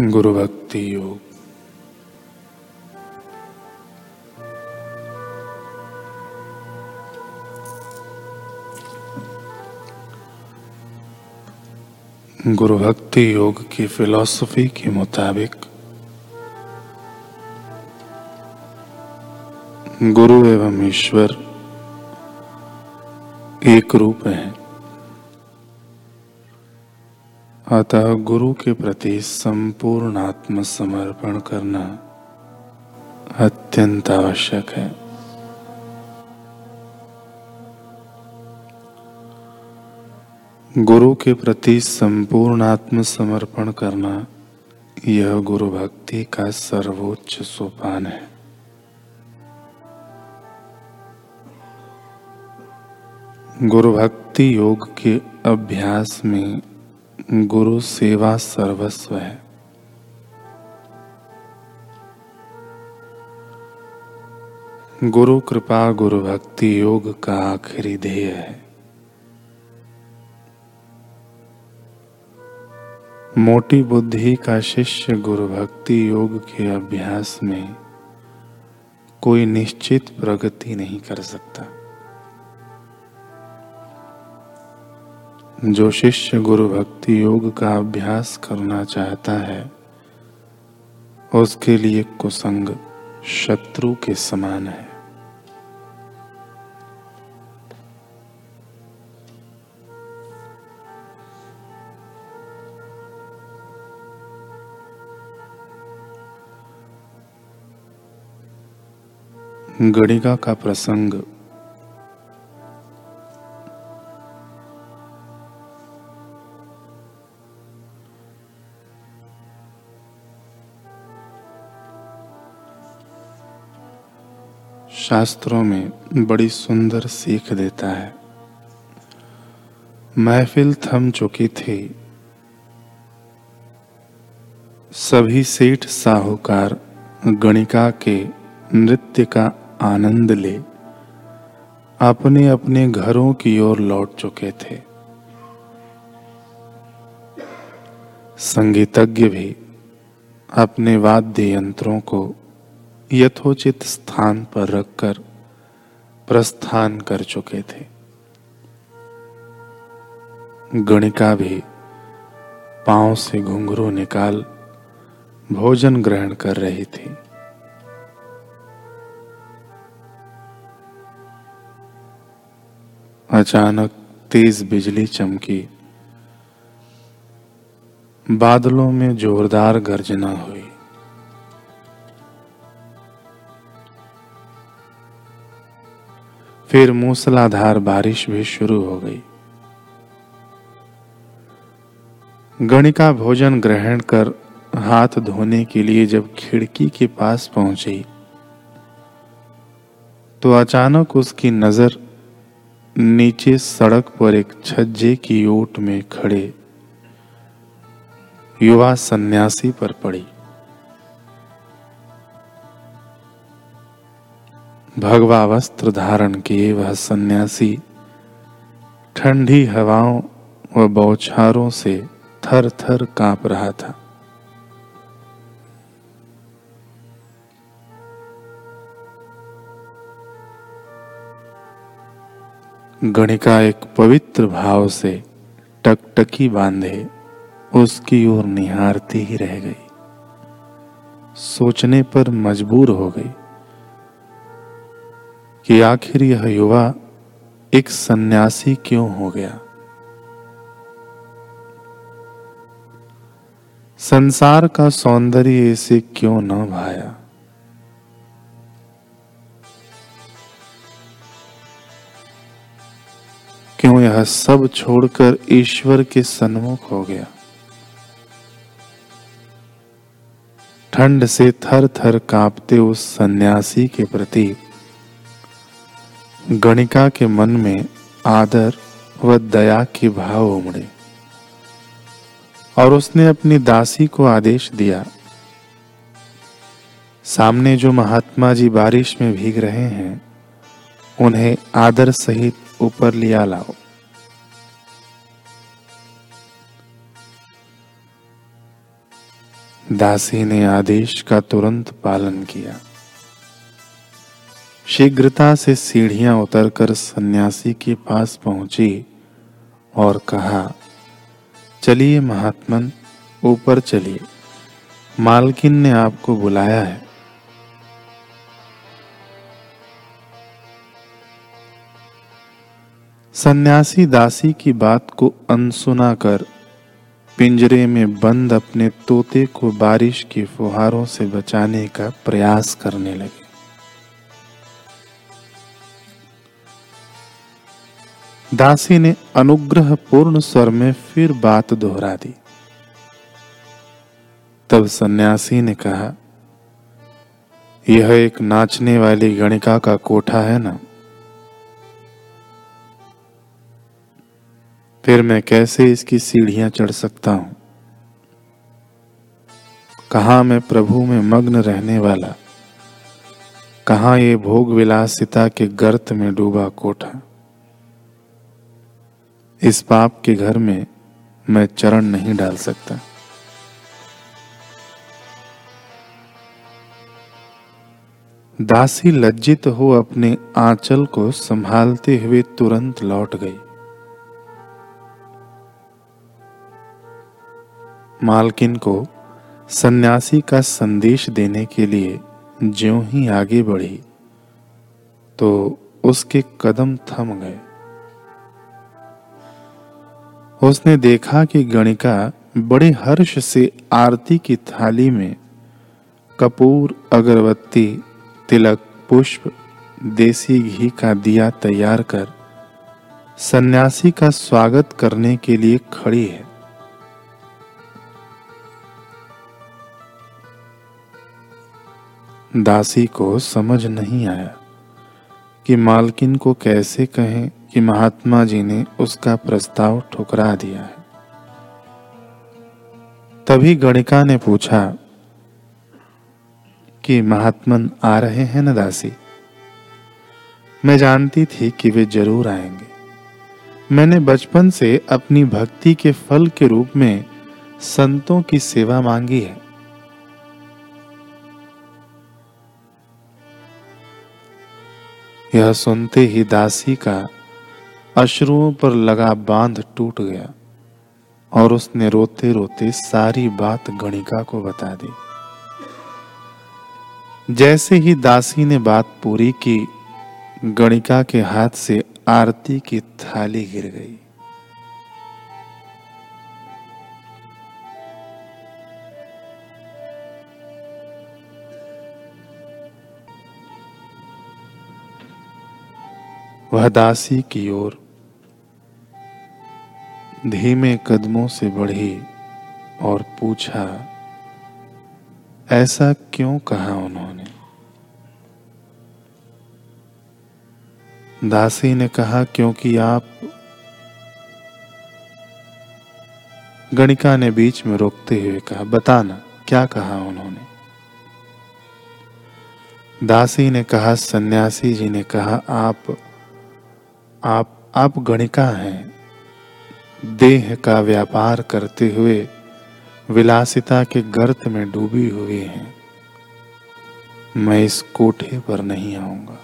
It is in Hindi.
गुरु भक्ति योग। गुरु भक्ति योग की फिलॉसफी के मुताबिक, गुरु एवं ईश्वर एक रूप है। अतः गुरु के प्रति संपूर्ण आत्मसमर्पण करना अत्यंत आवश्यक है। गुरु के प्रति संपूर्ण आत्मसमर्पण करना यह गुरु भक्ति का सर्वोच्च सोपान है। गुरु भक्ति योग के अभ्यास में गुरु सेवा सर्वस्व है। गुरु कृपा, गुरु भक्ति योग का आखिरी ध्येय है। मोटी बुद्धि का शिष्य गुरु भक्ति योग के अभ्यास में कोई निश्चित प्रगति नहीं कर सकता। जो शिष्य गुरु भक्ति योग का अभ्यास करना चाहता है, उसके लिए कुसंग शत्रु के समान है। गणिका का प्रसंग शास्त्रों में बड़ी सुंदर सीख देता है। महफिल थम चुकी थी। सभी सेठ साहूकार गणिका के नृत्य का आनंद ले अपने अपने घरों की ओर लौट चुके थे। संगीतज्ञ भी अपने वाद्य यंत्रों को यथोचित स्थान पर रखकर प्रस्थान कर चुके थे। गणिका भी पाँव से घुंघरू निकाल भोजन ग्रहण कर रही थी। अचानक तेज बिजली चमकी। बादलों में जोरदार गर्जना हुई। फिर मूसलाधार बारिश भी शुरू हो गई। गणिका भोजन ग्रहण कर हाथ धोने के लिए जब खिड़की के पास पहुँची तो अचानक उसकी नज़र नीचे सड़क पर एक छज्जे की ओट में खड़े युवा सन्यासी पर पड़ी। भगवा वस्त्र धारण किए वह सन्यासी। ठंडी हवाओं व बौछारों से थर थर काँप रहा था। गणिका एक पवित्र भाव से टकटकी बांधे, उसकी ओर निहारती ही रह गई। सोचने पर मजबूर हो गई। कि आखिर यह युवा एक सन्यासी क्यों हो गया? संसार का सौंदर्य इसे क्यों न भाया? क्यों यह सब छोड़कर ईश्वर के सन्मुख हो गया? ठंड से थर थर कांपते उस सन्यासी के प्रति गणिका के मन में आदर व दया के भाव उमड़े। और उसने अपनी दासी को आदेश दिया, सामने जो महात्मा जी बारिश में भीग रहे हैं, उन्हें आदर सहित ऊपर लिया लाओ। दासी ने आदेश का तुरंत पालन किया। शीघ्रता से सीढ़ियाँ उतरकर सन्यासी के पास पहुँची और कहा, चलिए महात्मन, ऊपर चलिए। मालकिन ने आपको बुलाया है। सन्यासी दासी की बात को अनसुना कर पिंजरे में बंद अपने तोते को बारिश की फुहारों से बचाने का प्रयास करने लगे। दासी ने अनुग्रह पूर्ण स्वर में फिर बात दोहरा दी। तब सन्यासी ने कहा, यह एक नाचने वाली गणिका का कोठा है ना? फिर मैं कैसे इसकी सीढ़ियाँ चढ़ सकता हूँ? कहा मैं प्रभु में मग्न रहने वाला? कहा ये भोग विलासिता के गर्त में डूबा कोठा? इस पाप के घर में मैं चरण नहीं डाल सकता। दासी लज्जित हो अपने आंचल को संभालते हुए तुरंत लौट गई। मालकिन को सन्यासी का संदेश देने के लिए ज्यों ही आगे बढ़ी तो उसके कदम थम गए। उसने देखा कि गणिका बड़े हर्ष से आरती की थाली में कपूर, अगरबत्ती, तिलक, पुष्प, देसी घी का दिया तैयार कर सन्यासी का स्वागत करने के लिए खड़ी है। दासी को समझ नहीं आया। कि मालकिन को कैसे कहें कि महात्मा जी ने उसका प्रस्ताव ठुकरा दिया है। तभी गणिका ने पूछा, कि महात्मन आ रहे हैं न दासी? मैं जानती थी कि वे ज़रूर आएँगे। मैंने बचपन से अपनी भक्ति के फल के रूप में संतों की सेवा मांगी है। यह सुनते ही दासी का अश्रुओं पर लगा बाँध टूट गया और उसने रोते रोते सारी बात गणिका को बता दी। जैसे ही दासी ने बात पूरी की, गणिका के हाथ से आरती की थाली गिर गई। वह दासी की ओर धीमे कदमों से बढ़ी और पूछा, ऐसा क्यों कहा उन्होंने? दासी ने कहा, क्योंकि आप गणिका ने बीच में रोकते हुए कहा, बताना, क्या कहा उन्होंने? दासी ने कहा, सन्यासी जी ने कहा, आप आप आप गणिका हैं। देह का व्यापार करते हुए विलासिता के गर्त में डूबी हुई हैं। मैं इस कोठे पर नहीं आऊँगा।